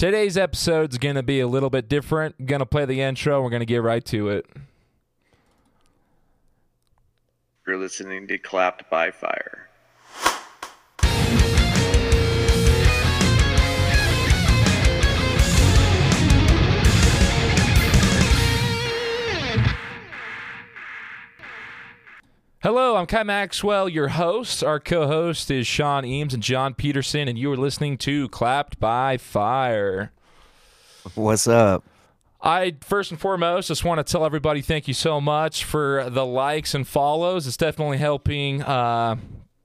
Today's episode's going to be a little bit different. Going to play the intro. We're going to get right to it. You're listening to Clapped by Fire. Hello, I'm Kai Maxwell, your host. Our co host is Sean Eames and John Peterson, and you are listening to Clapped by Fire. What's up? I first and foremost just want to tell everybody thank you so much for the likes and follows. It's definitely helping uh,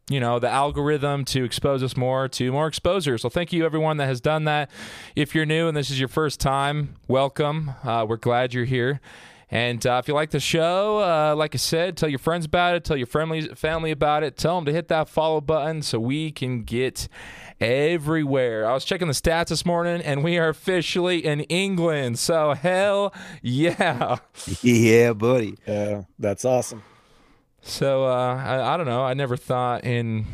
you know the algorithm to expose us more to more exposure so thank you everyone that has done that if you're new and this is your first time welcome uh, we're glad you're here and uh, if you like the show, uh, like I said, tell your friends about it, tell your family family about it, tell them to hit that follow button so we can get everywhere. I was checking the stats this morning, and we are officially in England. So hell yeah, Yeah, buddy. Yeah, that's awesome. So uh, I, I don't know. I never thought in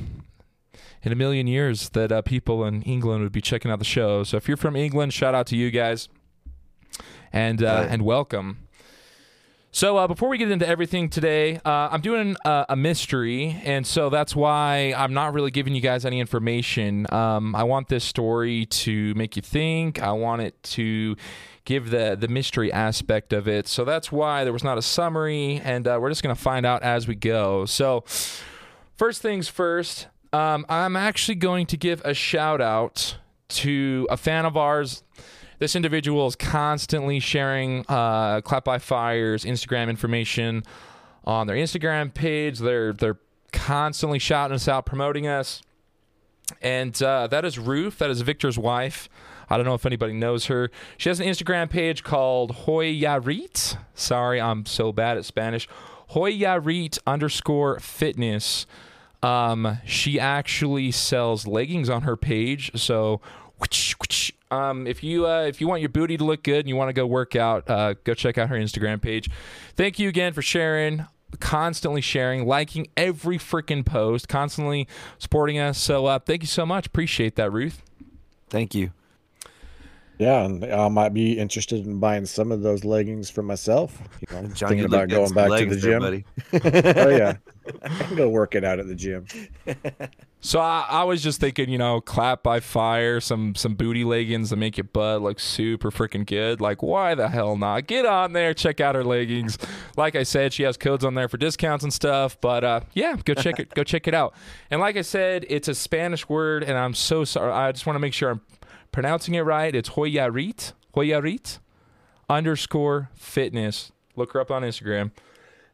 in a million years that uh, people in England would be checking out the show. So if you're from England, shout out to you guys, and uh, Right. and welcome. So uh, before we get into everything today, uh, I'm doing a, a mystery, and so that's why I'm not really giving you guys any information. Um, I want this story to make you think. I want it to give the the mystery aspect of it. So that's why there was not a summary, and uh, we're just gonna find out as we go. So first things first, um, I'm actually going to give a shout out to a fan of ours. This individual is constantly sharing uh, Clap by Fire's Instagram information on their Instagram page. They're they're constantly shouting us out, promoting us, and uh, that is Ruth. That is Victor's wife. I don't know if anybody knows her. She has an Instagram page called Hoyarit. Sorry, I'm so bad at Spanish. Hoyarit underscore fitness. Um, she actually sells leggings on her page. So. Um, if you uh, if you want your booty to look good and you want to go work out, uh, go check out her Instagram page. Thank you again for sharing, constantly sharing, liking every freaking post, constantly supporting us. So, uh, thank you so much. Appreciate that, Ruth. Thank you. Yeah, and I might be interested in buying some of those leggings for myself. You know, John, thinking about look good in going back to the leggings there, gym. oh yeah, I can go work it out at the gym. So I, I was just thinking, you know, clap by fire, some some booty leggings that make your butt look super freaking good. Like, why the hell not? Get on there, check out her leggings. Like I said, she has codes on there for discounts and stuff. But uh, yeah, go check it, go check it out. And like I said, it's a Spanish word, and I'm so sorry. I just want to make sure I'm pronouncing it right. It's Hoyarit, Hoyarit underscore fitness. Look her up on Instagram.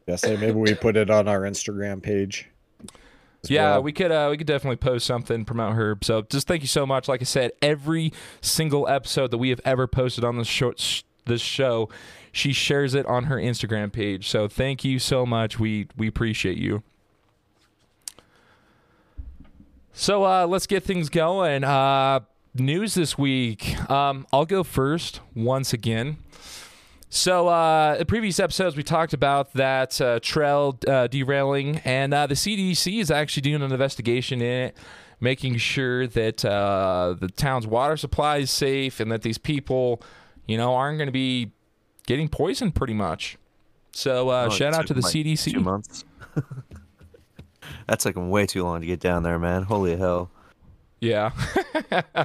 Yeah, so maybe we put it on our Instagram page. Yeah, well. we could uh, we could definitely post something, promote her. So just thank you so much. Like I said, every single episode that we have ever posted on this show, sh- this show, she shares it on her Instagram page. So thank you so much. We we appreciate you. So uh, let's get things going. Uh, news this week. Um, I'll go first once again. So, uh, in previous episodes, we talked about that uh, trail uh, derailing, and uh, the CDC is actually doing an investigation in it, making sure that uh, the town's water supply is safe and that these people, you know, aren't going to be getting poisoned pretty much. So, uh, Oh, shout out to the like CDC. Two months. that took him way too long to get down there, man. Holy hell. Yeah.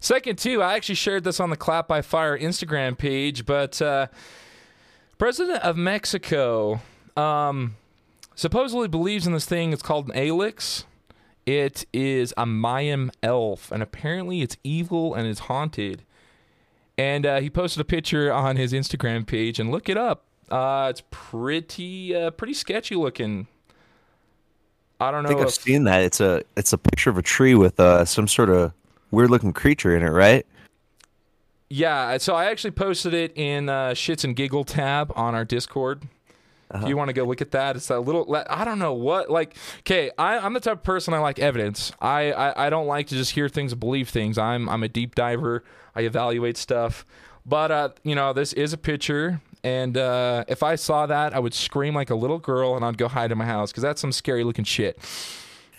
Second, too, I actually shared this on the Clap by Fire Instagram page, but uh, President of Mexico um, supposedly believes in this thing. It's called an Alux. It is a Mayan elf, and apparently it's evil and it's haunted. And uh, he posted a picture on his Instagram page, and look it up. Uh, it's pretty, uh, pretty sketchy looking. I don't know. I think I've seen that. It's a it's a picture of a tree with uh, some sort of weird looking creature in it, right? Yeah, so I actually posted it in uh, Shits and Giggle tab on our Discord. If you want to go look at that, it's a little. I don't know what. Like, okay, I'm the type of person I like evidence. I, I I don't like to just hear things believe things. I'm I'm a deep diver. I evaluate stuff. But uh, you know, this is a picture, and uh, if I saw that, I would scream like a little girl, and I'd go hide in my house because that's some scary looking shit.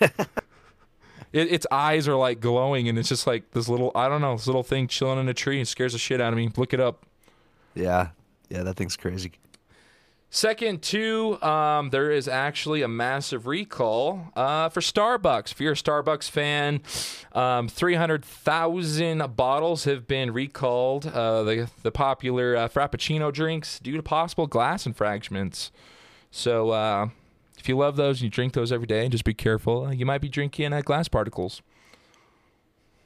it, its eyes are like glowing, and it's just like this little I don't know this little thing chilling in a tree. and scares the shit out of me. Look it up. Yeah, yeah, that thing's crazy. Second, two, um, there is actually a massive recall uh, for Starbucks. If you're a Starbucks fan, um, 300,000 bottles have been recalled. Uh, the, the popular uh, Frappuccino drinks due to possible glass infringements. So, uh, if you love those and you drink those every day, just be careful. You might be drinking uh, glass particles.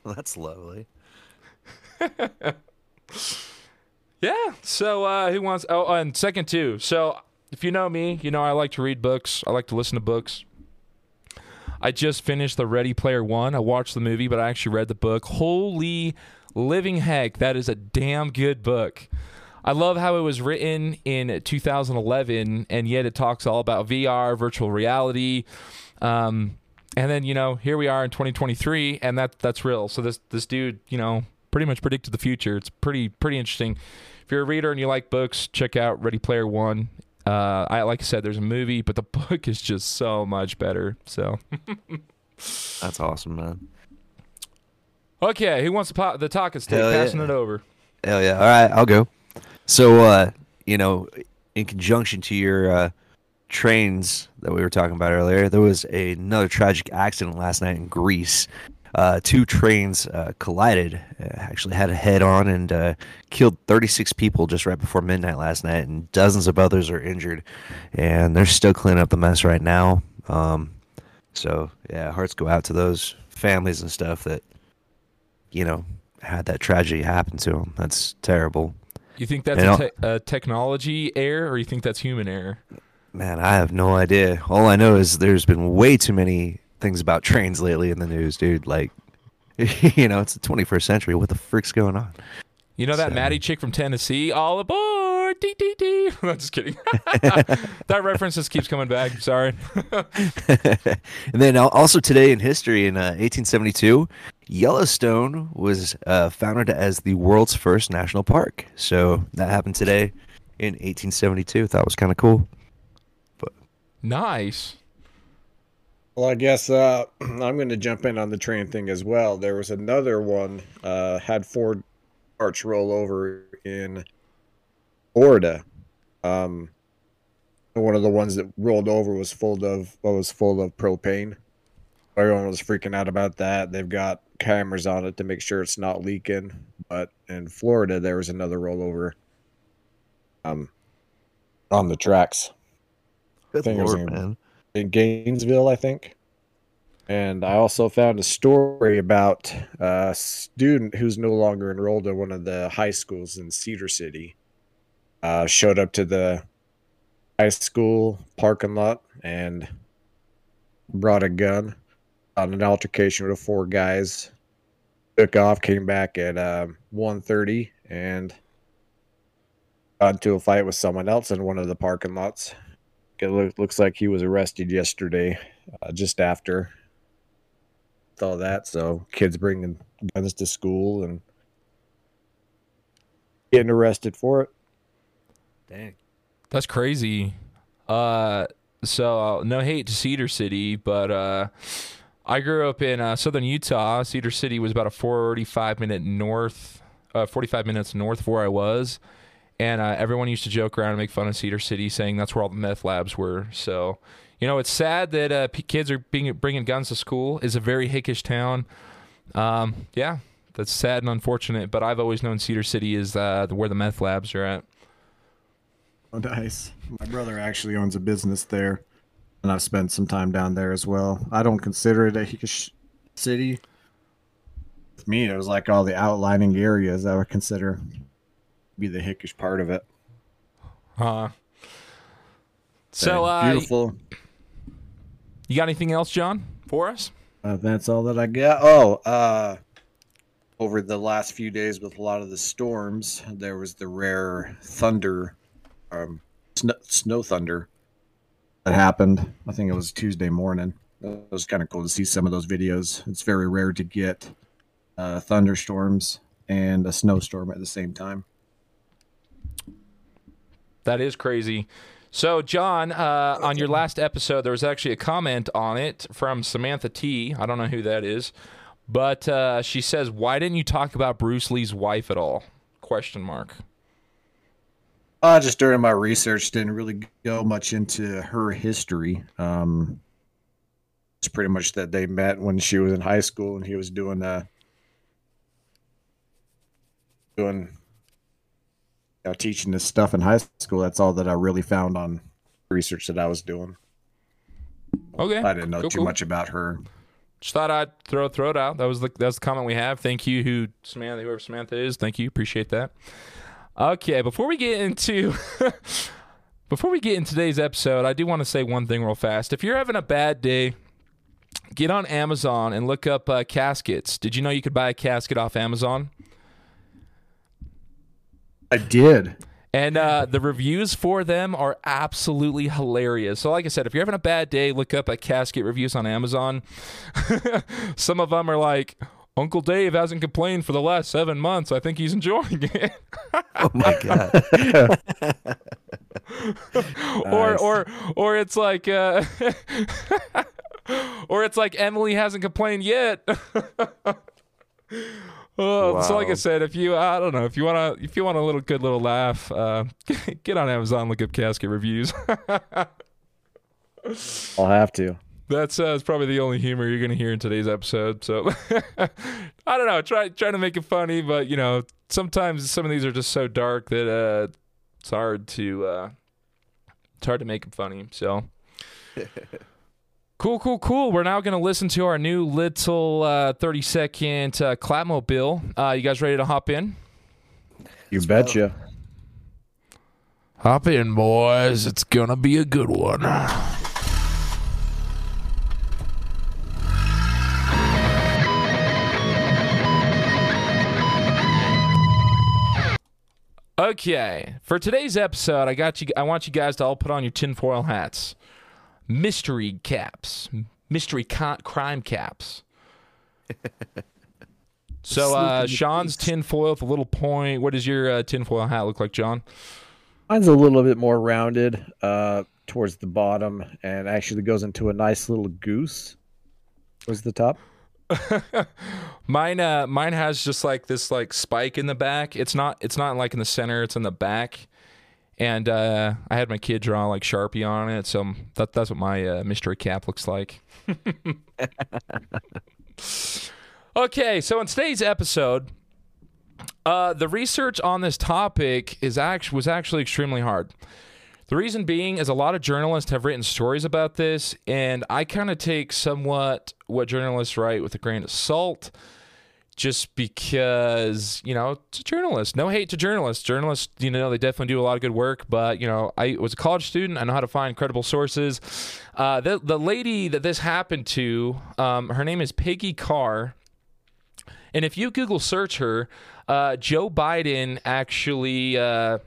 Well, that's lovely. Yeah. So uh, who wants? Oh, and second too. So if you know me, you know I like to read books. I like to listen to books. I just finished the Ready Player One. I watched the movie, but I actually read the book. Holy living heck, that is a damn good book. I love how it was written in 2011, and yet it talks all about VR, virtual reality. Um, and then you know here we are in 2023, and that that's real. So this this dude, you know, pretty much predicted the future. It's pretty pretty interesting. If you're a reader and you like books, check out Ready Player One. Uh, I like I said, there's a movie, but the book is just so much better. So That's awesome, man. okay, who wants the pot, the talking stick? Hell yeah. Passing it over. Hell yeah. All right, I'll go. So, uh, you know, in conjunction to your uh, trains that we were talking about earlier, there was a, another tragic accident last night in Greece. Uh, two trains uh, collided, uh, actually had a head on and uh, killed 36 people just right before midnight last night, and dozens of others are injured. And they're still cleaning up the mess right now. Um, so, yeah, hearts go out to those families and stuff that, you know, had that tragedy happen to them. That's terrible. You think that's a, te- a technology error, or you think that's human error? Man, I have no idea. All I know is there's been way too many things about trains lately in the news, dude. Like, you know, it's the 21st century. What the frick's going on? You know that So- Maddie chick from Tennessee? All aboard! Dee, dee, dee. I'm just kidding. that reference just keeps coming back. Sorry. and then also today in history, in uh, 1872, Yellowstone was uh, founded as the world's first national park. So that happened today in 1872. Thought was kind of cool. But nice. Well, I guess uh, I'm going to jump in on the train thing as well. There was another one uh, had four arch roll over in Florida. Um, one of the ones that rolled over was full of was full of propane. Everyone was freaking out about that. They've got cameras on it to make sure it's not leaking. But in Florida, there was another rollover um, on the tracks Good lord, in- man. in Gainesville, I think. And I also found a story about a student who's no longer enrolled in one of the high schools in Cedar City. Uh, showed up to the high school parking lot and brought a gun on an altercation with four guys. Took off, came back at um, 1.30 and got into a fight with someone else in one of the parking lots. It loo- looks like he was arrested yesterday, uh, just after all that. So kids bringing guns to school and getting arrested for it. Dang. That's crazy. Uh, so no hate to Cedar City, but uh, I grew up in uh, southern Utah. Cedar City was about a 45 minute north, uh, 45 minutes north of where I was, and uh, everyone used to joke around and make fun of Cedar City, saying that's where all the meth labs were. So, you know, it's sad that uh, p- kids are being bringing guns to school. It's a very hickish town. Um, yeah, that's sad and unfortunate. But I've always known Cedar City is uh, where the meth labs are at. Oh, nice. My brother actually owns a business there, and I've spent some time down there as well. I don't consider it a hickish city. With me, it was like all the outlining areas I would consider be the hickish part of it. Uh, so, uh, beautiful. you got anything else, John, for us? Uh, that's all that I got. Oh, uh, over the last few days with a lot of the storms, there was the rare thunder, um, snow, snow thunder that happened. I think it was Tuesday morning. It was kind of cool to see some of those videos. It's very rare to get uh, thunderstorms and a snowstorm at the same time. That is crazy. So, John, uh, on your last episode, there was actually a comment on it from Samantha T. I don't know who that is, but uh, she says, "Why didn't you talk about Bruce Lee's wife at all?" Question mark. Uh, just during my research, didn't really go much into her history. Um, it's pretty much that they met when she was in high school and he was doing uh doing you know, teaching this stuff in high school. That's all that I really found on research that I was doing. Okay, I didn't know Cool, too cool. much about her. Just thought I'd throw throw it out. That was the that's the comment we have. Thank you, who Samantha, whoever Samantha is. Thank you, appreciate that. Okay, before we get into before we get in today's episode, I do want to say one thing real fast. If you're having a bad day, get on Amazon and look up uh, caskets. Did you know you could buy a casket off Amazon? I did. And uh, the reviews for them are absolutely hilarious. So, like I said, if you're having a bad day, look up a casket reviews on Amazon. Some of them are like, Uncle Dave hasn't complained for the last seven months. I think he's enjoying it. Oh my god. or, Nice. or, or it's like, uh, or it's like Emily hasn't complained yet. Oh, so like I said, if you I don't know if you want to if you want a little good little laugh, uh, get on Amazon, look up casket reviews. I'll have to. That's uh, that's probably the only humor you're gonna hear in today's episode. So I don't know. Try trying to make it funny, but you know sometimes some of these are just so dark that uh, it's hard to uh, it's hard to make them funny. So. Cool, cool, cool. We're now going to listen to our new little uh, 30 second uh, Clapmobile. Uh, you guys ready to hop in? You betcha. Hop in, boys. It's gonna be a good one. Okay, for today's episode, I got you. I want you guys to all put on your tinfoil hats, mystery caps, mystery co- crime caps. So, uh, Sean's tinfoil with a little point. What does your uh, tinfoil hat look like, John? Mine's a little bit more rounded uh, towards the bottom, and actually goes into a nice little goose Was the top. mine uh mine has just like this like spike in the back. It's not it's not like in the center, it's in the back. And uh I had my kid draw like Sharpie on it, so that that's what my uh, mystery cap looks like. okay, so in today's episode, uh the research on this topic is actually was actually extremely hard. The reason being is a lot of journalists have written stories about this, and I kind of take somewhat what journalists write with a grain of salt, just because you know it's a journalist. No hate to journalists. Journalists, you know, they definitely do a lot of good work. But you know, I was a college student. I know how to find credible sources. Uh, the the lady that this happened to, um, her name is Peggy Carr. And if you Google search her, uh, Joe Biden actually uh,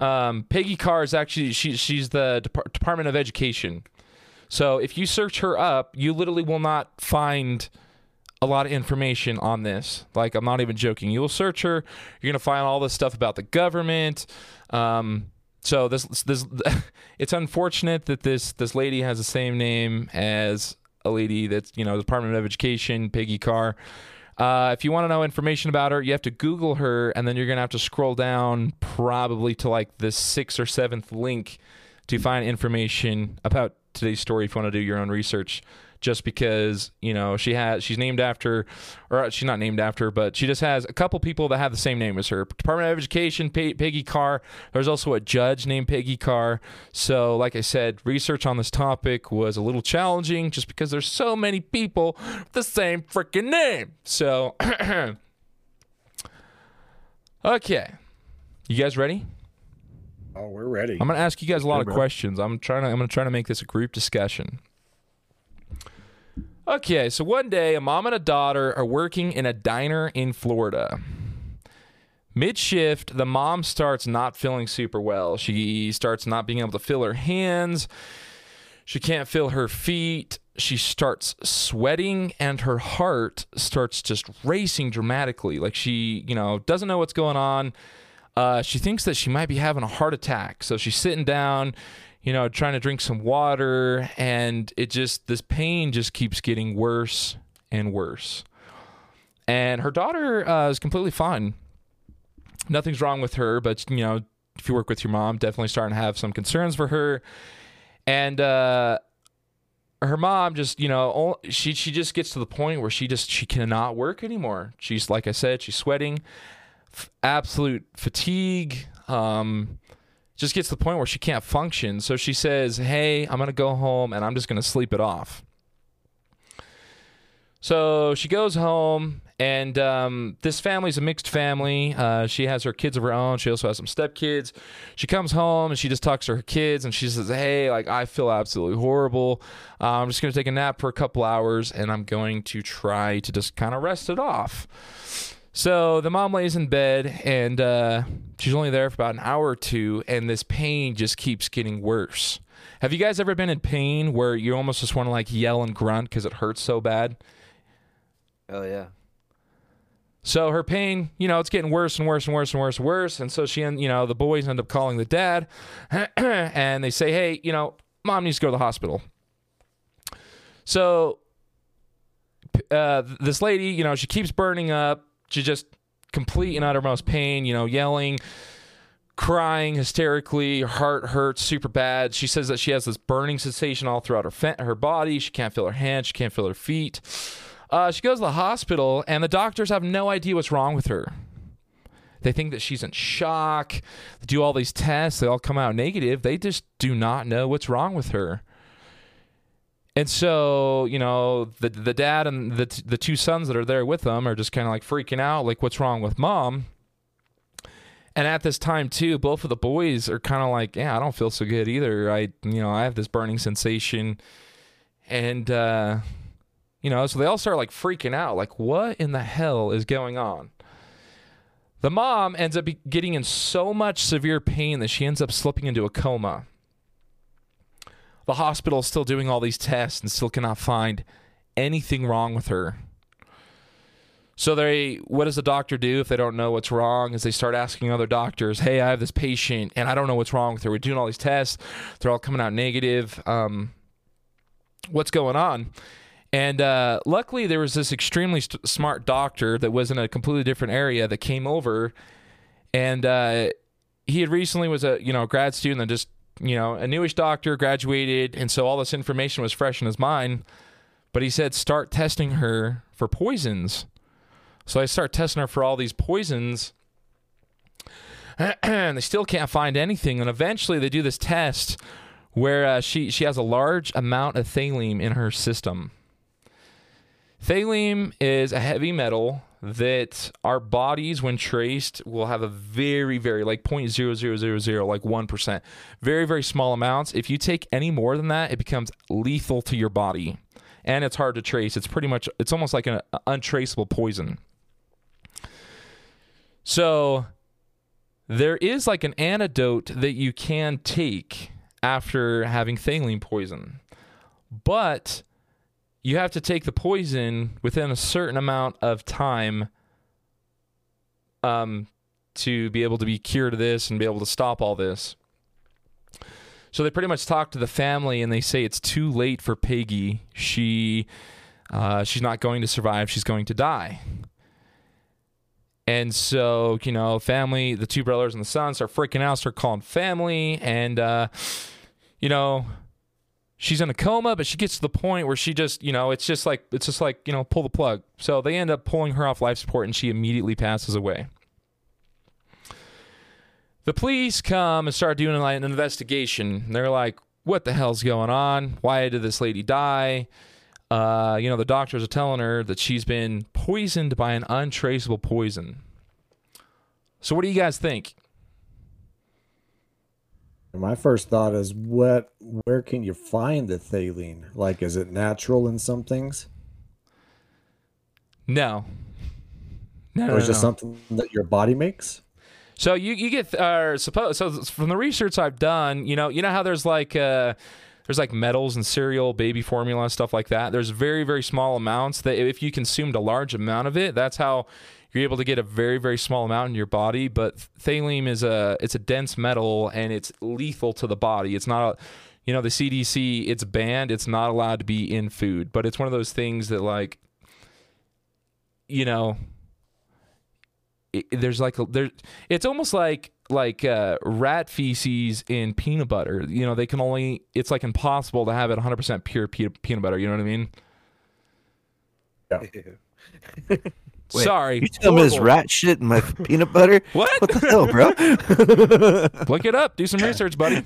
um, Peggy Carr is actually she, she's the Dep- Department of Education. So if you search her up, you literally will not find a lot of information on this. Like I'm not even joking. You'll search her, you're gonna find all this stuff about the government. Um, so this this it's unfortunate that this this lady has the same name as a lady that's you know Department of Education, Peggy Carr. Uh, if you want to know information about her, you have to Google her, and then you're gonna have to scroll down probably to like the sixth or seventh link to find information about today's story. If you want to do your own research, just because you know she has she's named after, or she's not named after, but she just has a couple people that have the same name as her. Department of Education, Pe- Peggy Carr. There's also a judge named Peggy Carr. So, like I said, research on this topic was a little challenging, just because there's so many people with the same freaking name. So, okay, you guys ready? Oh, we're ready. I'm gonna ask you guys a lot of questions. I'm trying to I'm gonna try to make this a group discussion. Okay, so one day a mom and a daughter are working in a diner in Florida. Mid shift, the mom starts not feeling super well. She starts not being able to feel her hands. She can't feel her feet. She starts sweating and her heart starts just racing dramatically. Like she, you know, doesn't know what's going on. uh, she thinks that she might be having a heart attack. So she's sitting down, you know, trying to drink some water, and it just, this pain just keeps getting worse and worse. And her daughter uh, is completely fine. Nothing's wrong with her, but, you know, if you work with your mom, definitely starting to have some concerns for her. And, uh, her mom just you know she she just gets to the point where she just she cannot work anymore she's like i said she's sweating f- absolute fatigue um just gets to the point where she can't function so she says hey i'm gonna go home and i'm just gonna sleep it off so she goes home and um, this family's a mixed family. Uh, she has her kids of her own. She also has some stepkids. She comes home and she just talks to her kids and she says, "Hey, like I feel absolutely horrible. Uh, I'm just gonna take a nap for a couple hours and I'm going to try to just kind of rest it off." So the mom lays in bed and uh, she's only there for about an hour or two, and this pain just keeps getting worse. Have you guys ever been in pain where you almost just want to like yell and grunt because it hurts so bad? Oh yeah. So her pain, you know, it's getting worse and worse and worse and worse and worse. And so she, and you know, the boys end up calling the dad, and they say, "Hey, you know, mom needs to go to the hospital." So uh, this lady, you know, she keeps burning up. She just complete and uttermost pain. You know, yelling, crying hysterically. Her heart hurts super bad. She says that she has this burning sensation all throughout her fa- her body. She can't feel her hands. She can't feel her feet. Uh, she goes to the hospital, and the doctors have no idea what's wrong with her. They think that she's in shock. They do all these tests, they all come out negative. They just do not know what's wrong with her. And so, you know, the the dad and the the two sons that are there with them are just kind of like freaking out, like what's wrong with mom? And at this time too, both of the boys are kind of like, yeah, I don't feel so good either. I, you know, I have this burning sensation, and uh, you know, so they all start like freaking out, like, what in the hell is going on? The mom ends up getting in so much severe pain that she ends up slipping into a coma. The hospital is still doing all these tests and still cannot find anything wrong with her. So they what does the doctor do if they don't know what's wrong? Is they start asking other doctors, "Hey, I have this patient and I don't know what's wrong with her. We're doing all these tests. They're all coming out negative. Um, what's going on?" And uh, luckily, there was this extremely st- smart doctor that was in a completely different area that came over, and uh, he had recently was a you know grad student that just you know a newish doctor graduated, and so all this information was fresh in his mind. But he said start testing her for poisons. So I start testing her for all these poisons, and they still can't find anything. And eventually, they do this test where uh, she she has a large amount of thallium in her system. Thallium is a heavy metal that our bodies, when traced, will have a very, very like 0.0000, like 1%. Very, very small amounts. If you take any more than that, it becomes lethal to your body. And it's hard to trace. It's pretty much, it's almost like an untraceable poison. So there is like an antidote that you can take after having thallium poison. But you have to take the poison within a certain amount of time um, to be able to be cured of this and be able to stop all this. So they pretty much talk to the family and they say it's too late for Peggy. She uh, she's not going to survive. She's going to die. And so, you know, family, the two brothers and the son start freaking out, start calling family, and uh, you know, she's in a coma, but she gets to the point where she just, you know, it's just like it's just like, you know, pull the plug. So they end up pulling her off life support and she immediately passes away. The police come and start doing like an investigation. They're like, what the hell's going on? Why did this lady die? Uh, you know, the doctors are telling her that she's been poisoned by an untraceable poison. So what do you guys think? My first thought is what where can you find the thallium? Like is it natural in some things? No. No, or no, is it no. something that your body makes? So you you get uh suppose so from the research I've done, you know, you know how there's like uh there's like metals and cereal, baby formula, stuff like that. There's very very small amounts that if you consumed a large amount of it, that's how you're able to get a very very small amount in your body. But thallium is a it's a dense metal and it's lethal to the body. It's not a you know the CDC it's banned. It's not allowed to be in food, but it's one of those things that like you know it, there's like a, there it's almost like like uh, rat feces in peanut butter you know they can only it's like impossible to have it 100% pure pe- peanut butter you know what i mean Wait, sorry You tell me there's horrible. rat shit in my peanut butter? what What the hell, bro? look it up do some research buddy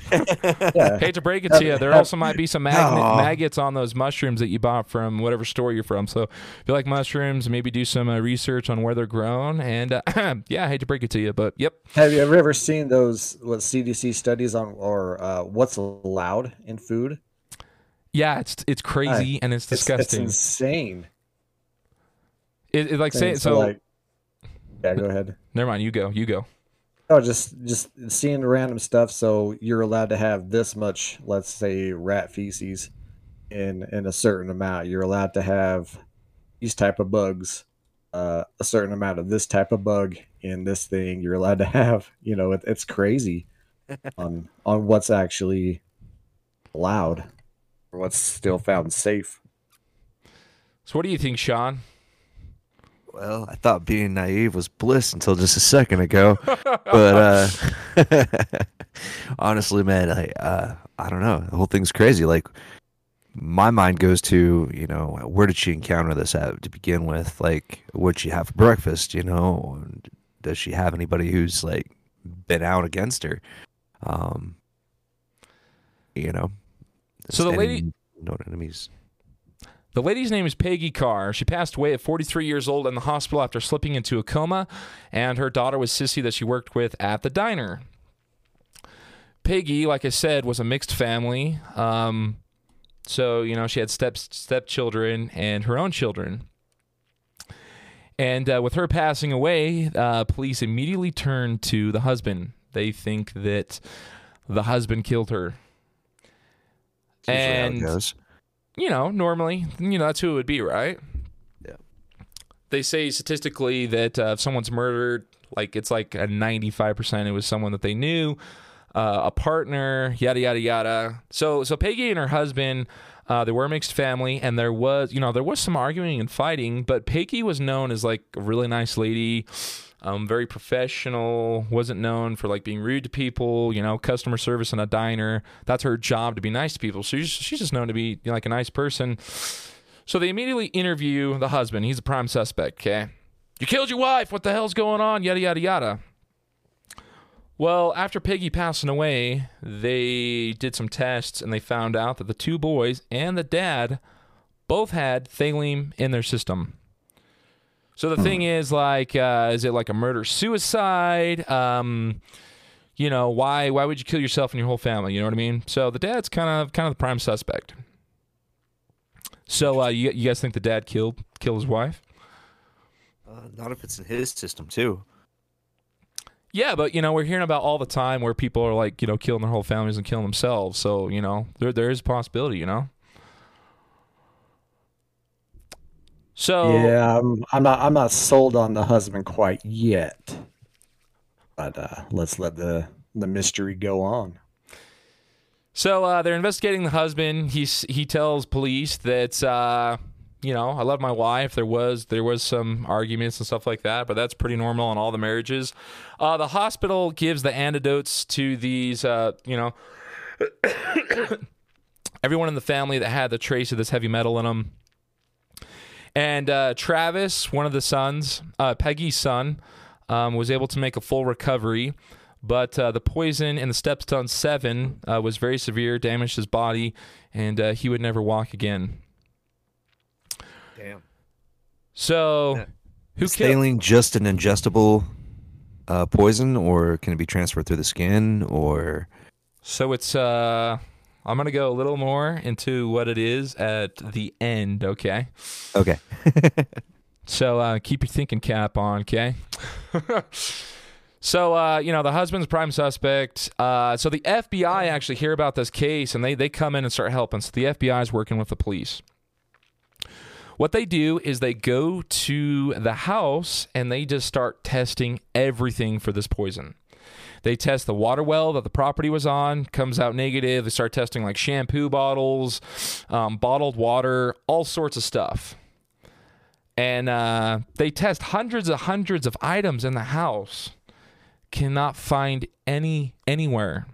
Yeah. hate to break it to you there also might be some magnet, maggots on those mushrooms that you bought from whatever store you're from so if you like mushrooms maybe do some uh, research on where they're grown and uh, yeah i hate to break it to you but yep Have you ever ever seen those what CDC studies on or uh, what's allowed in food? yeah it's it's crazy and it's It's- disgusting It's, insane. It, it like saying And so like, yeah, go ahead. never mind you go you go Oh, just just seeing random stuff. So you're allowed to have this much, let's say, rat feces in in a certain amount. You're allowed to have these type of bugs, uh, a certain amount of this type of bug in this thing. You're allowed to have, you know, it, it's crazy on on what's actually allowed or what's still found safe. So what do you think, Sean? Well, I thought being naive was bliss until just a second ago. but uh honestly, man, I uh I don't know. The whole thing's crazy. Like my mind goes to, you know, where did she encounter this at to begin with? Like, what'd she have for breakfast, you know? And Does she have anybody who's like been out against her? Um you know. So the lady- no enemies. The lady's name is Peggy Carr. She passed away at 43 years old in the hospital after slipping into a coma, and her daughter was Sissy that she worked with at the diner. Peggy, like I said, was a mixed family. Um, so you know she had step stepchildren and her own children. And uh, with her passing away, uh, police immediately turned to the husband. They think that the husband killed her. It's how it And- goes. You know, normally, you know, that's who it would be, right? Yeah. They say statistically that uh, if someone's murdered, like it's like a 95% it was someone that they knew, uh, a partner, yada, yada, yada. So, so Peggy and her husband, uh, they were a mixed family, and there was, you know, there was some arguing and fighting, but Peggy was known as like a really nice lady. Um, very professional, wasn't known for like being rude to people, you know, customer service in a diner. That's her job to be nice to people. So she's, she's just known to be you know, like a nice person. So they immediately interview the husband. He's a prime suspect, okay? You killed your wife. What the hell's going on? Yada, yada, yada. Well, after Peggy passing away, they did some tests and they found out that the two boys and the dad both had thallium in their system. So the thing is, like, uh, is it like a murder suicide? Um, you know, why why would you kill yourself and your whole family? You know what I mean? So the dad's kind of kind of the prime suspect. So uh, you you guys think the dad killed killed his wife? Uh, not if it's in his system too. Yeah, but you know we're hearing about all the time where people are like you know killing their whole families and killing themselves. So you know there there is a possibility. You know. So Yeah, I'm, I'm not. I'm not sold on the husband quite yet. But uh, let's let the the mystery go on. So uh, they're investigating the husband. He's he tells police that uh, you know I love my wife. There was there was some arguments and stuff like that, but that's pretty normal in all the marriages. Uh, the hospital gives the antidotes to these. Uh, you know, everyone in the family that had the trace of this heavy metal in them. And uh, Travis, one of the sons, uh, Peggy's son, um, was able to make a full recovery. But uh, the poison in the Stepstone 7 uh, was very severe, damaged his body, and uh, he would never walk again. Damn. So, Yeah. who Is killed? saline just an ingestible uh, poison, or can it be transferred through the skin? Or So it's uh, I'm gonna go a little more into what it is at the end. Okay. okay, So uh, keep your thinking cap on, okay? So, uh, you know, the husband's prime suspect. Uh, so the FBI actually hear about this case and they, they come in and start helping. So the FBI is working with the police. What they do is they go to the house and they just start testing everything for this poison. They test the water well that the property was on, comes out negative. They start testing like shampoo bottles, um, bottled water, all sorts of stuff. And uh, they test hundreds of hundreds of items in the house. Cannot find any anywhere.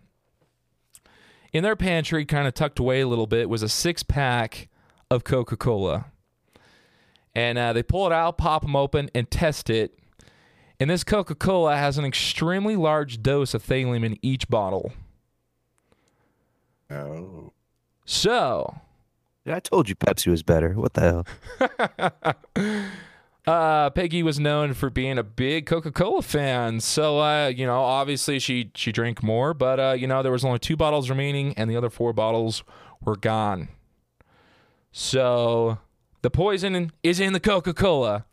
In their pantry, kind of tucked away a little bit, was a six pack of Coca Cola. And uh, they pull it out, pop them open, and test it. And this Coca Cola has an extremely large dose of thallium in each bottle. Oh. So, Yeah, I told you Pepsi was better. What the hell? uh, Peggy was known for being a big Coca Cola fan. So, uh, you know, obviously she she drank more, but uh, you know there was only two bottles remaining, and the other four bottles were gone. So, the poison is in the Coca Cola.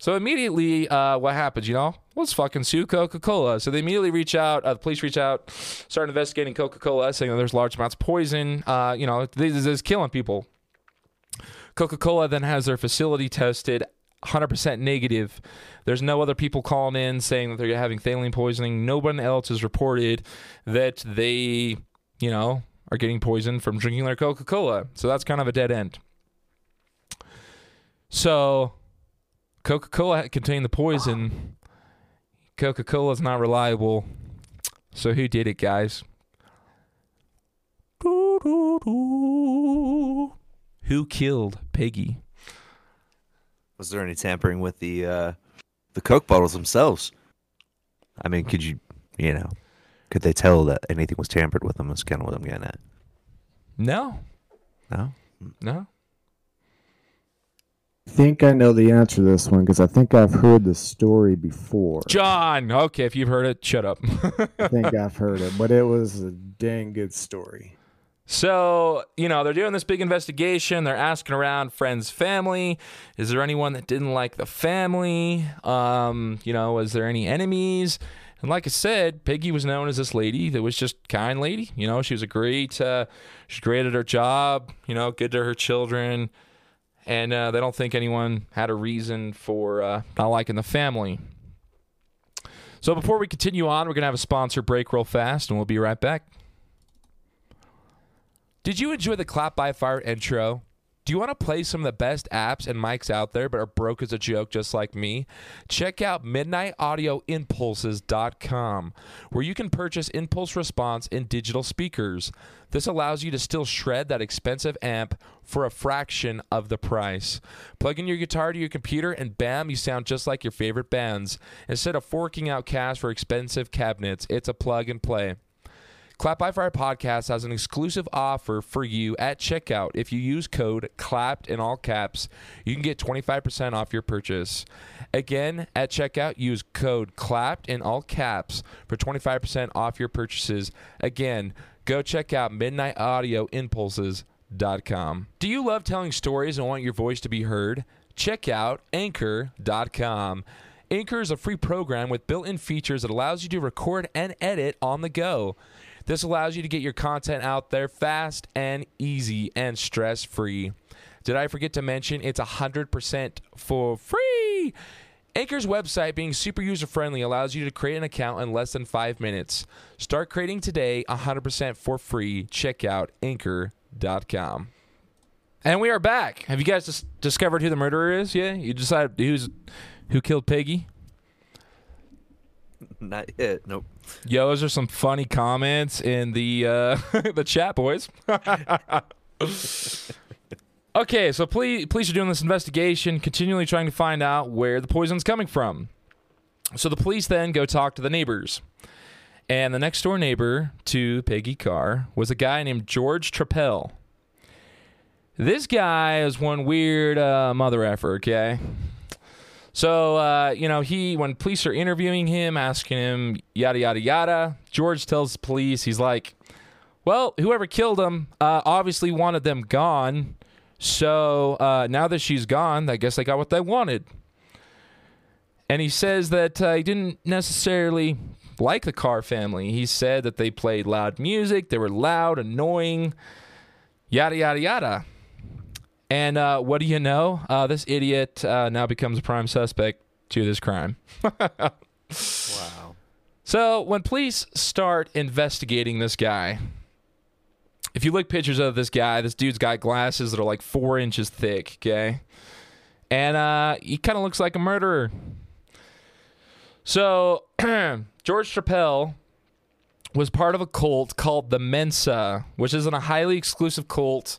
So immediately, uh, what happens? You know, let's fucking sue Coca Cola. So they immediately reach out. Uh, the police reach out, start investigating Coca Cola, saying that there's large amounts of poison. Uh, you know, this is- killing people. Coca Cola then has their facility tested 100% negative. There's no other people calling in saying that they're having thallium poisoning. No one else has reported that they, you know, are getting poisoned from drinking their Coca Cola. So that's kind of a dead end. So Coca Cola contained the poison. Coca Cola is not reliable. So who did it, guys? Who killed Peggy? Was there any tampering with the uh, the Coke bottles themselves? I mean, could you, you know, could they tell that anything was tampered with them? Is kind of what I'm getting at. No, No. no. I think I know the answer to this one because I think I've heard the story before. John. Okay, if you've heard it, shut up. I think I've heard it, but it was a dang good story. So, you know, they're doing this big investigation. They're asking around friends, family. Is there anyone that didn't like the family? Um, you know, was there any enemies? And like I said, Peggy was known as this lady that was just kind lady. You know, she was a great, uh, she's great at her job. You know, good to her children, and uh, they don't think anyone had a reason for uh, not liking the family. So before we continue on, we're gonna have a sponsor break real fast, and we'll be right back. Did you enjoy the Clap by Fire intro? Do you want to play some of the best apps and mics out there but are broke as a joke just like me? Check out midnightaudioimpulses.com where you can purchase impulse response in digital speakers. This allows you to still shred that expensive amp for a fraction of the price. Plug in your guitar to your computer and bam, you sound just like your favorite bands. Instead of forking out cash for expensive cabinets, it's a plug and play. Clap by Fire Podcast has an exclusive offer for you at checkout. If you use code CLAPPED in all caps, you can get 25% off your purchase. Again, at checkout, use code CLAPPED in all caps for 25% off your purchases. Again, go check out midnightaudioimpulses.com. Do you love telling stories and want your voice to be heard? Check out anchor.com. Anchor is a free program with built in features that allows you to record and edit on the go. This allows you to get your content out there fast and easy and stress free. Did I forget to mention it's 100% for free? Anchor's website, being super user friendly, allows you to create an account in less than five minutes. Start creating today 100% for free. Check out anchor.com. And we are back. Have you guys dis- discovered who the murderer is? Yeah? You decided who's who killed Peggy? Not yet. Nope. Yo, those are some funny comments in the uh, the chat, boys. okay, so police police are doing this investigation, continually trying to find out where the poison's coming from. So the police then go talk to the neighbors, and the next door neighbor to Peggy Carr was a guy named George Trepal. This guy is one weird uh, mother effer. Okay. So, uh, you know, he, when police are interviewing him, asking him yada, yada, yada, George tells the police, he's like, well, whoever killed him uh, obviously wanted them gone. So uh, now that she's gone, I guess they got what they wanted. And he says that uh, he didn't necessarily like the Carr family. He said that they played loud music, they were loud, annoying, yada, yada, yada. And uh, what do you know? Uh, this idiot uh, now becomes a prime suspect to this crime. Wow. So when police start investigating this guy, if you look pictures of this guy, this dude's got glasses that are like four inches thick, okay? And uh, he kind of looks like a murderer. So George Trepal was part of a cult called the Mensa, which is a highly exclusive cult.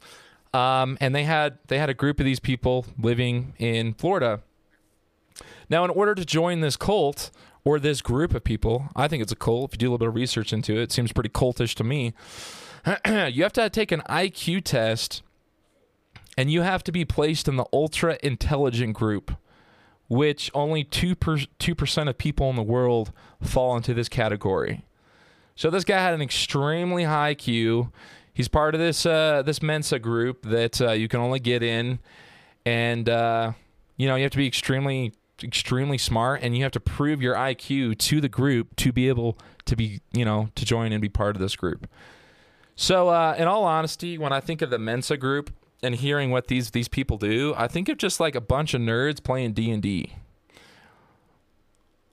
Um, and they had they had a group of these people living in Florida. Now, in order to join this cult or this group of people, I think it's a cult. If you do a little bit of research into it, it seems pretty cultish to me. you have to take an IQ test, and you have to be placed in the ultra intelligent group, which only two two percent of people in the world fall into this category. So this guy had an extremely high IQ. He's part of this uh, this Mensa group that uh, you can only get in, and uh, you know you have to be extremely extremely smart, and you have to prove your IQ to the group to be able to be you know to join and be part of this group. So, uh, in all honesty, when I think of the Mensa group and hearing what these these people do, I think of just like a bunch of nerds playing D and D.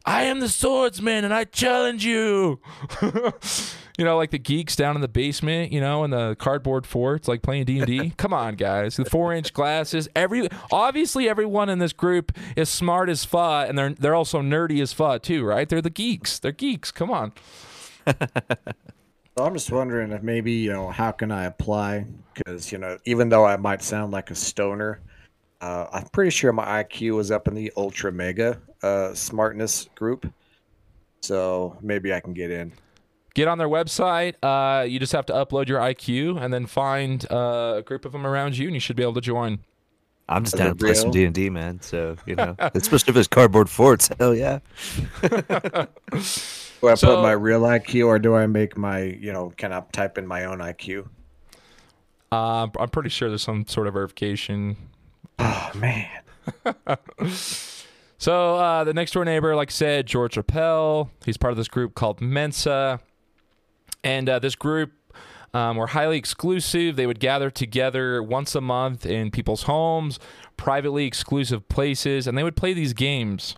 I am the swordsman and I challenge you. you know, like the geeks down in the basement, you know, in the cardboard forts, like playing D and D. Come on, guys, the four inch glasses. Every obviously everyone in this group is smart as fuck, and they're they're also nerdy as fuck too, right? They're the geeks. They're geeks. Come on. I'm just wondering if maybe you know how can I apply? Because you know, even though I might sound like a stoner, uh, I'm pretty sure my IQ is up in the ultra mega uh, smartness group. So maybe I can get in. Get on their website. Uh, you just have to upload your IQ and then find uh, a group of them around you, and you should be able to join. I'm just Is down to play some? D and D, man. So you know, especially if it's cardboard forts. Hell yeah. Do I So- put my real IQ or do I make my you know? Can I type in my own IQ? Uh, I'm pretty sure there's some sort of verification Oh man. So uh, the next door neighbor, like I said, George Trepal. He's part of this group called Mensa, and uh, this group um, were highly exclusive. They would gather together once a month in people's homes, privately exclusive places, and they would play these games.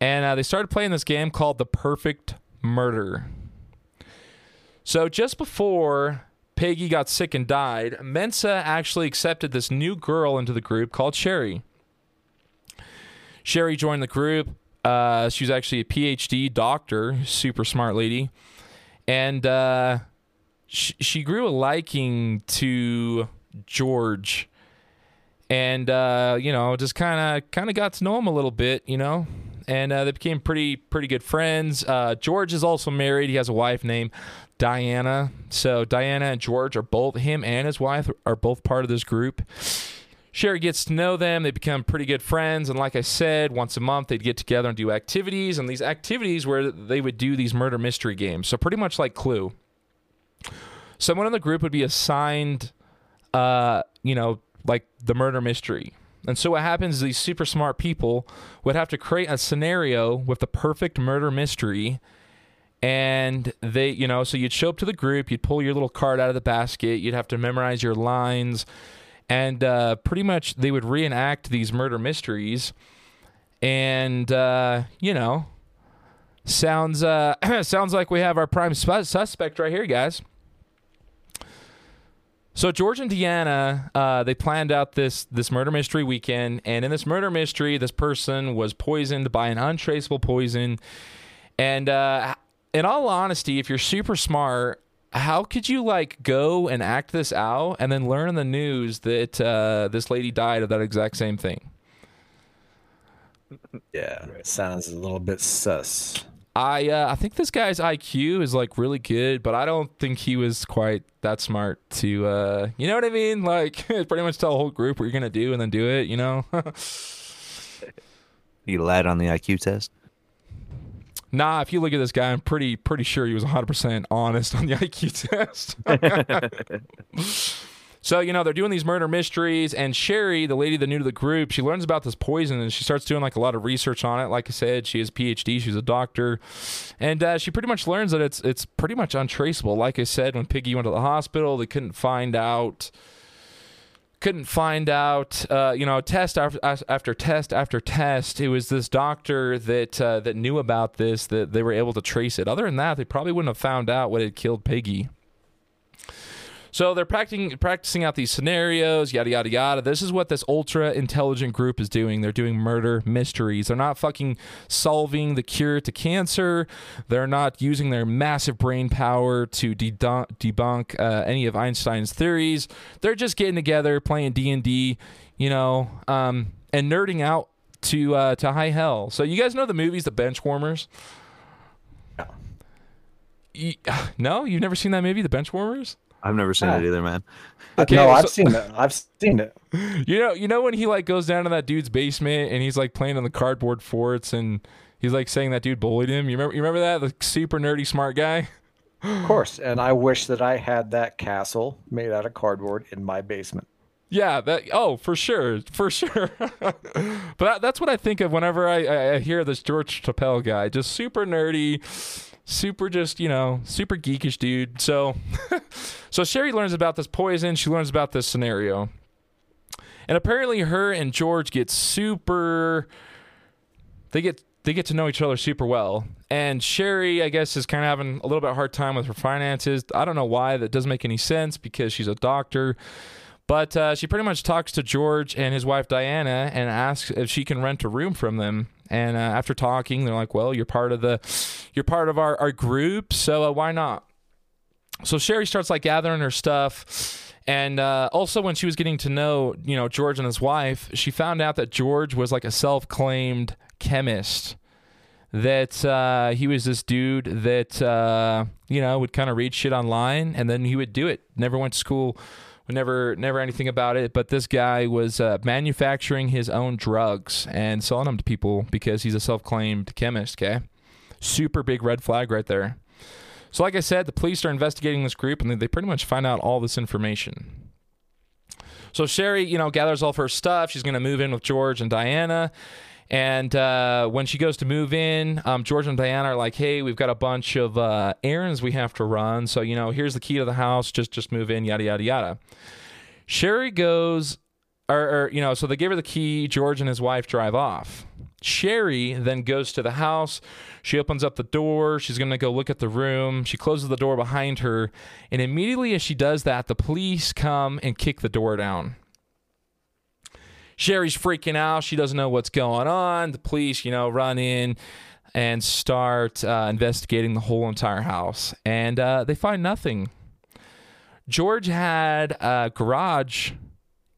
And uh, they started playing this game called The Perfect Murder. So just before Peggy got sick and died, Mensa actually accepted this new girl into the group called Sherry. Sherry joined the group. Uh, she was actually a PhD doctor, super smart lady, and uh, she, she grew a liking to George, and uh, you know, just kind of kind of got to know him a little bit, you know, and uh, they became pretty pretty good friends. Uh, George is also married; he has a wife named Diana. So Diana and George are both him and his wife are both part of this group. Sherry gets to know them. They become pretty good friends. And like I said, once a month they'd get together and do activities. And these activities where they would do these murder mystery games. So pretty much like Clue. Someone in the group would be assigned, uh, you know, like the murder mystery. And so what happens is these super smart people would have to create a scenario with the perfect murder mystery. And they, you know, so you'd show up to the group, you'd pull your little card out of the basket, you'd have to memorize your lines. And uh, pretty much they would reenact these murder mysteries. And uh, you know sounds uh, sounds like we have our prime sp- suspect right here guys. So george and Diana uh, they planned out this this murder mystery weekend. And in this murder mystery this person was poisoned by an untraceable poison. And uh, in all honesty if you're super smart how could you like go and act this out and then learn in the news that uh, this lady died of that exact same thing? Yeah, sounds a little bit sus. I uh, I think this guy's IQ is like really good, but I don't think he was quite that smart to uh, you know what I mean? Like pretty much tell a whole group what you're gonna do and then do it. You know? You lied on the IQ test. Nah. If you look at this guy, I'm pretty pretty sure he was 100 percent honest on the IQ test. So, you know, they're doing these murder mysteries, and Sherry, the lady that new to the group, she learns about this poison and she starts doing like a lot of research on it. Like I said, she has a PhD, she's a doctor, and uh, she pretty much learns that it's it's pretty much untraceable. Like I said, when Peggy went to the hospital, they couldn't find out couldn't find out uh, you know test after, after test after test. It was this doctor that uh, that knew about this that they were able to trace it. Other than that they probably wouldn't have found out what had killed Peggy so they're practicing practicing out these scenarios, yada yada yada. This is what this ultra intelligent group is doing. They're doing murder mysteries. They're not fucking solving the cure to cancer. They're not using their massive brain power to debunk, debunk uh, any of Einstein's theories. They're just getting together, playing D and D, you know, um, and nerding out to uh, to high hell. So you guys know the movies, The Benchwarmers. You, no, you've never seen that movie, The Benchwarmers. I've never seen Ah. it either, man. Okay, no, I've seen it. I've seen it. You know, you know when he like goes down to that dude's basement and he's like playing on the cardboard forts and he's like saying that dude bullied him. You remember? You remember that the super nerdy smart guy? Of course. And I wish that I had that castle made out of cardboard in my basement. Yeah, that. Oh, for sure, for sure. but that, that's what I think of whenever I, I, I hear this George Trepal guy. Just super nerdy, super just you know super geekish dude. So, so Sherry learns about this poison. She learns about this scenario, and apparently her and George get super. They get they get to know each other super well. And Sherry, I guess, is kind of having a little bit hard time with her finances. I don't know why. That doesn't make any sense because she's a doctor. But uh, she pretty much talks to George and his wife Diana and asks if she can rent a room from them. And uh, after talking, they're like, "Well, you're part of the, you're part of our, our group, so uh, why not?" So Sherry starts like gathering her stuff, and uh, also when she was getting to know, you know, George and his wife, she found out that George was like a self-claimed chemist. That uh, he was this dude that uh, you know would kind of read shit online, and then he would do it. Never went to school never never anything about it but this guy was uh, manufacturing his own drugs and selling them to people because he's a self-claimed chemist okay? Super big red flag right there. So like i said the police are investigating this group and they- pretty much find out all this information. So sherry you know gathers all of her stuff. She's going to move in with george and diana and uh, when she goes to move in, um, George and Diana are like, "Hey, we've got a bunch of uh, errands we have to run. So you know, here's the key to the house. Just just move in. Yada yada yada." Sherry goes, or, or you know, so they give her the key. George and his wife drive off. Sherry then goes to the house. She opens up the door. She's going to go look at the room. She closes the door behind her. And immediately as she does that, the police come and kick the door down. Sherry's freaking out. She doesn't know what's going on. The police, you know, run in and start uh, investigating the whole entire house. And uh, they find nothing. George had a garage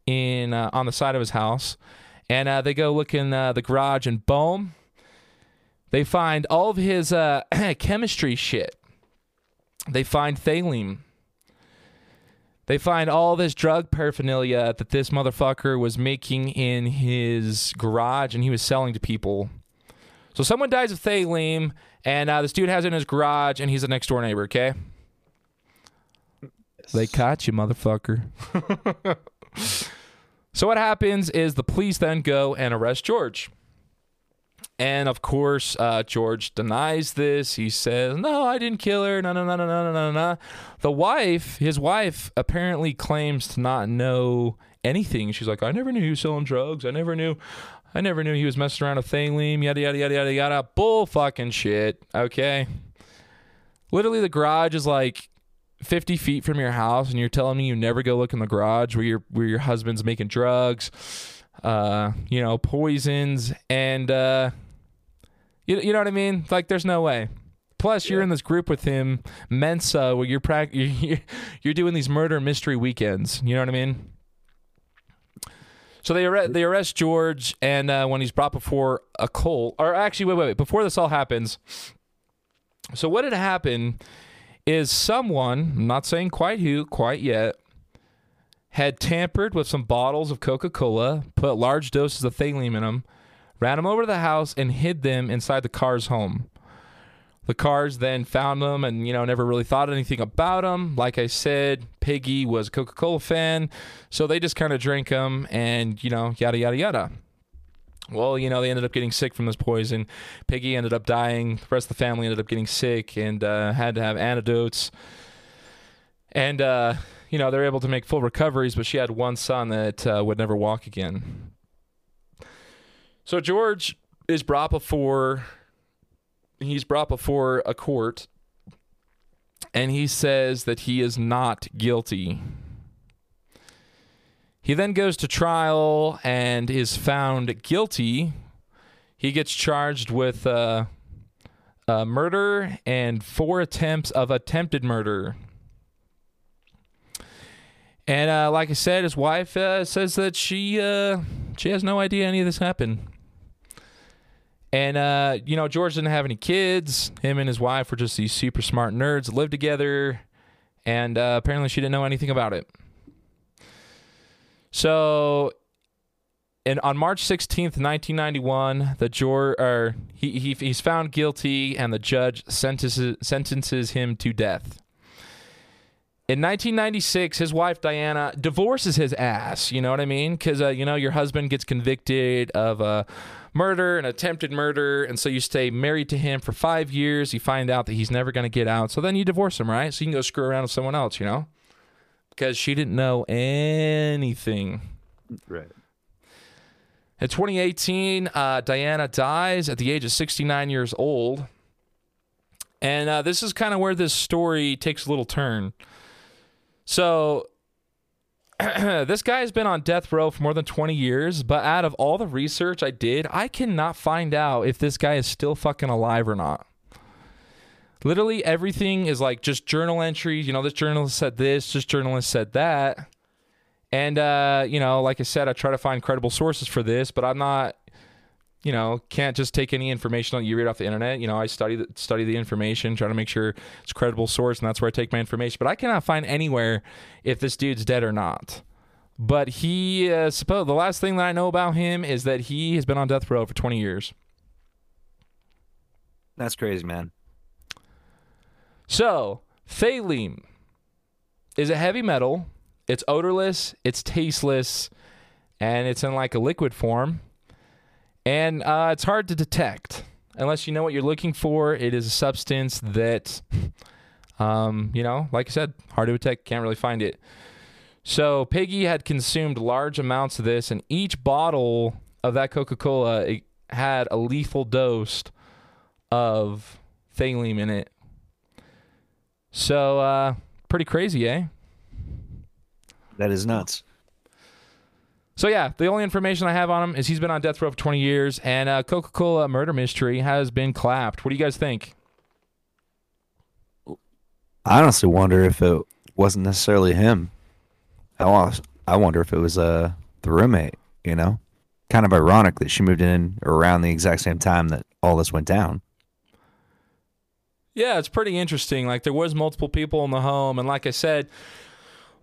in uh, on the side of his house, and uh, they go look in uh, the garage, and boom, they find all of his uh, chemistry shit. They find thallium. They find all this drug paraphernalia that this motherfucker was making in his garage, and he was selling to people. So someone dies of thallium, and uh, this dude has it in his garage, and he's a next door neighbor. Okay. They caught you, motherfucker. so what happens is the police then go and arrest George. And of course, uh, George denies this. He says, "No, I didn't kill her. No, no, no, no, no, no, no." No. The wife, his wife, apparently claims to not know anything. She's like, "I never knew he was selling drugs. I never knew, I never knew he was messing around with thallium. Yada yada yada yada yada. Bull fucking shit. Okay. Literally, the garage is like 50 feet from your house and you're telling me you never go look in the garage where your where your husband's making drugs uh you know poisons and uh you, you know what i mean? Like there's no way. Plus you're in this group with him mensa where you're prac- you're, you're doing these murder mystery weekends. You know what i mean? So they arrest they arrest George, and uh, when he's brought before a colt, or actually, wait, wait, wait, before this all happens. So what had happened is someone, I'm not saying quite who, quite yet, had tampered with some bottles of Coca Cola, put large doses of thallium in them, ran them over to the house, and hid them inside the Carrs' home. The Carrs then found them and, you know, never really thought anything about them. Like I said, Peggy was a Coca Cola fan, so they just kind of drank them, and you know, yada yada yada. Well, you know, they ended up getting sick from this poison. Peggy ended up dying. The rest of the family ended up getting sick and uh, had to have antidotes. And uh, you know, they're able to make full recoveries, but she had one son that uh, would never walk again. So George is brought before he's brought before a court and he says that he is not guilty. He then goes to trial and is found guilty. He gets charged with uh, uh, murder and four attempts of attempted murder. And uh, like I said, his wife uh, says that she uh, she has no idea any of this happened. And uh, you know, George didn't have any kids. Him and his wife were just these super smart nerds, lived together, and uh, apparently she didn't know anything about it. So, and on March 16th, 1991, the George, or he, he he's found guilty, and the judge sentences sentences him to death. In 1996, his wife Diana divorces his ass. You know what I mean? Because uh, you know your husband gets convicted of uh, murder and attempted murder, and so you stay married to him for five years. You find out that he's never going to get out, so then you divorce him, right? So you can go screw around with someone else. You know? Because she didn't know anything. Right. In 2018, uh, Diana dies at the age of 69 years old. And uh, this is kind of where this story takes a little turn. So, this guy has been on death row for more than 20 years, but out of all the research I did, I cannot find out if this guy is still fucking alive or not. Literally everything is like just journal entries. You know, this journalist said this, this journalist said that. And, uh, you know, like I said, I try to find credible sources for this, but I'm not, you know, can't just take any information that you read off the internet. You know, I study the, study the information, try to make sure it's a credible source, and that's where I take my information. But I cannot find anywhere if this dude's dead or not. But he, uh, suppose the last thing that I know about him is that he has been on death row for 20 years. That's crazy, man. So, thallium is a heavy metal. It's odorless, it's tasteless, and it's in like a liquid form. And uh, it's hard to detect unless you know what you're looking for. It is a substance that, um, you know, like I said, hard to detect. Can't really find it. So Peggy had consumed large amounts of this, and each bottle of that Coca-Cola had a lethal dose of thallium in it. So, uh, pretty crazy, eh? That is nuts. So yeah, the only information I have on him is he's been on death row for 20 years, and uh, Coca-Cola murder mystery has been clapped. What do you guys think? I honestly wonder if it wasn't necessarily him. I I wonder if it was uh the roommate. You know, kind of ironic that she moved in around the exact same time that all this went down. Yeah, it's pretty interesting. Like there was multiple people in the home, and like I said,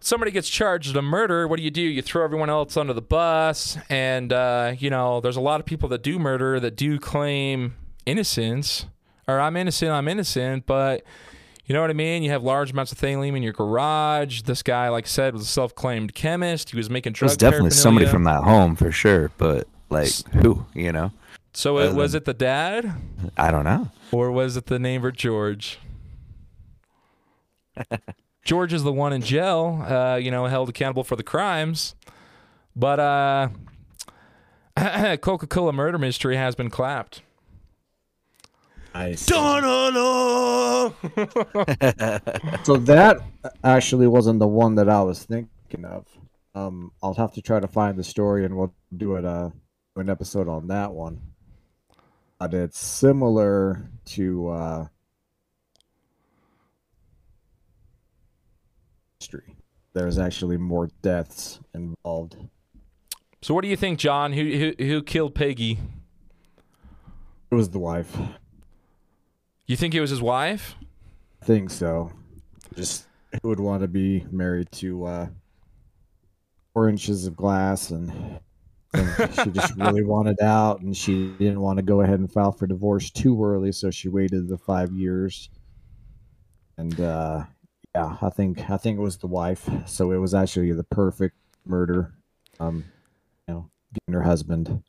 somebody gets charged with a murder. What do you do? You throw everyone else under the bus, and uh, you know there's a lot of people that do murder that do claim innocence, or I'm innocent, I'm innocent, but. You know what I mean? You have large amounts of thallium in your garage. This guy, like I said, was a self-claimed chemist. He was making It drug was definitely somebody from that home for sure, but like who? You know, So it, was it the dad, I don't know. or was it the neighbor George? George is the one in jail, uh, you know, held accountable for the crimes. But uh, Coca-Cola murder mystery has been clapped. Nice. So that actually wasn't the one that I was thinking of. Um, I'll have to try to find the story, and we'll do it uh an episode on that one. But it's similar to uh, history. There's actually more deaths involved. So what do you think, John? Who who, who killed Peggy? It was the wife. You think it was his wife? I think so. Just who would want to be married to uh, four inches of glass and, and she just really wanted out and she didn't want to go ahead and file for divorce too early, so she waited the five years. And uh, Yeah, I think I think it was the wife. So it was actually the perfect murder. Um, you know, getting her husband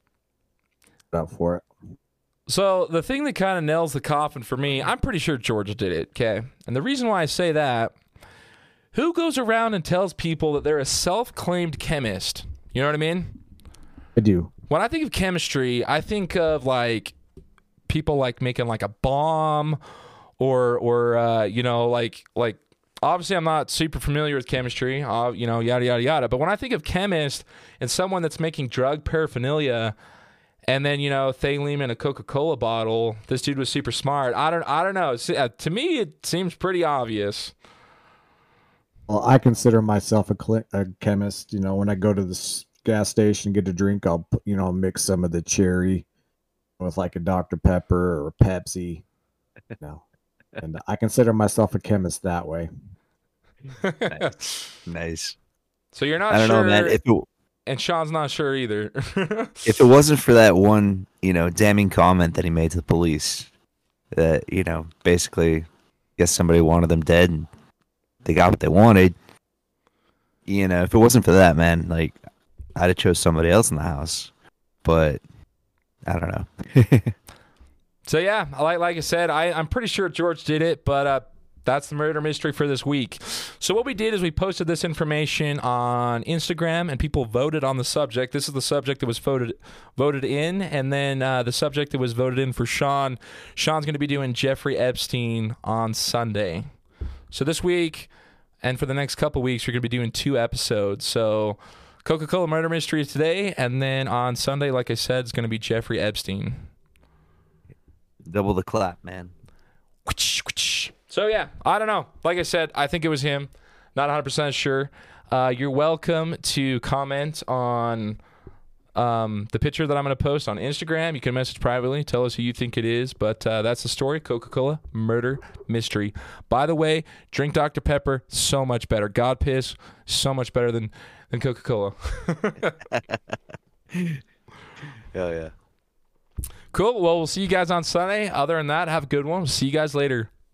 up for it. So the thing that kind of nails the coffin for me, I'm pretty sure George did it. Okay, and the reason why I say that, who goes around and tells people that they're a self-claimed chemist? You know what I mean? I do. When I think of chemistry, I think of like people like making like a bomb, or or uh, you know like like obviously I'm not super familiar with chemistry, uh, you know yada yada yada. But when I think of chemist and someone that's making drug paraphernalia and then you know thallium in a Coca-Cola bottle. This dude was super smart. I don't I don't know. Uh, to me, it seems pretty obvious. Well, I consider myself a, cl- a chemist. You know, when I go to the gas station get a drink, I'll you know mix some of the cherry with like a Dr Pepper or Pepsi. You know, and I consider myself a chemist that way. Nice. so you're not I don't sure, know, man. If it, and Sean's not sure either. if it wasn't for that one, you know, damning comment that he made to the police, that you know, basically, guess somebody wanted them dead, and they got what they wanted. You know, if it wasn't for that, man, like I'd have chose somebody else in the house. But I don't know. So yeah, like like I said, I I'm pretty sure George did it, but uh, that's the murder mystery for this week. So what we did is we posted this information on Instagram, and people voted on the subject. This is the subject that was voted voted in, and then uh, the subject that was voted in for Sean. Sean's going to be doing Jeffrey Epstein on Sunday. So this week, and for the next couple weeks, we're going to be doing two episodes. So. Coca Cola Murder Mystery today, and then on Sunday, like I said, it's going to be Jeffrey Epstein. Double the clap, man. So yeah, I don't know. Like I said, I think it was him. Not 100% sure. Uh, you're welcome to comment on um, the picture that I'm going to post on Instagram. You can message privately, tell us who you think it is. But uh, that's the story Coca Cola murder mystery. By the way, drink Dr. Pepper, so much better. God piss, so much better than, than Coca Cola. Hell yeah. cool. Well, we'll see you guys on Sunday. Other than that, have a good one. See you guys later.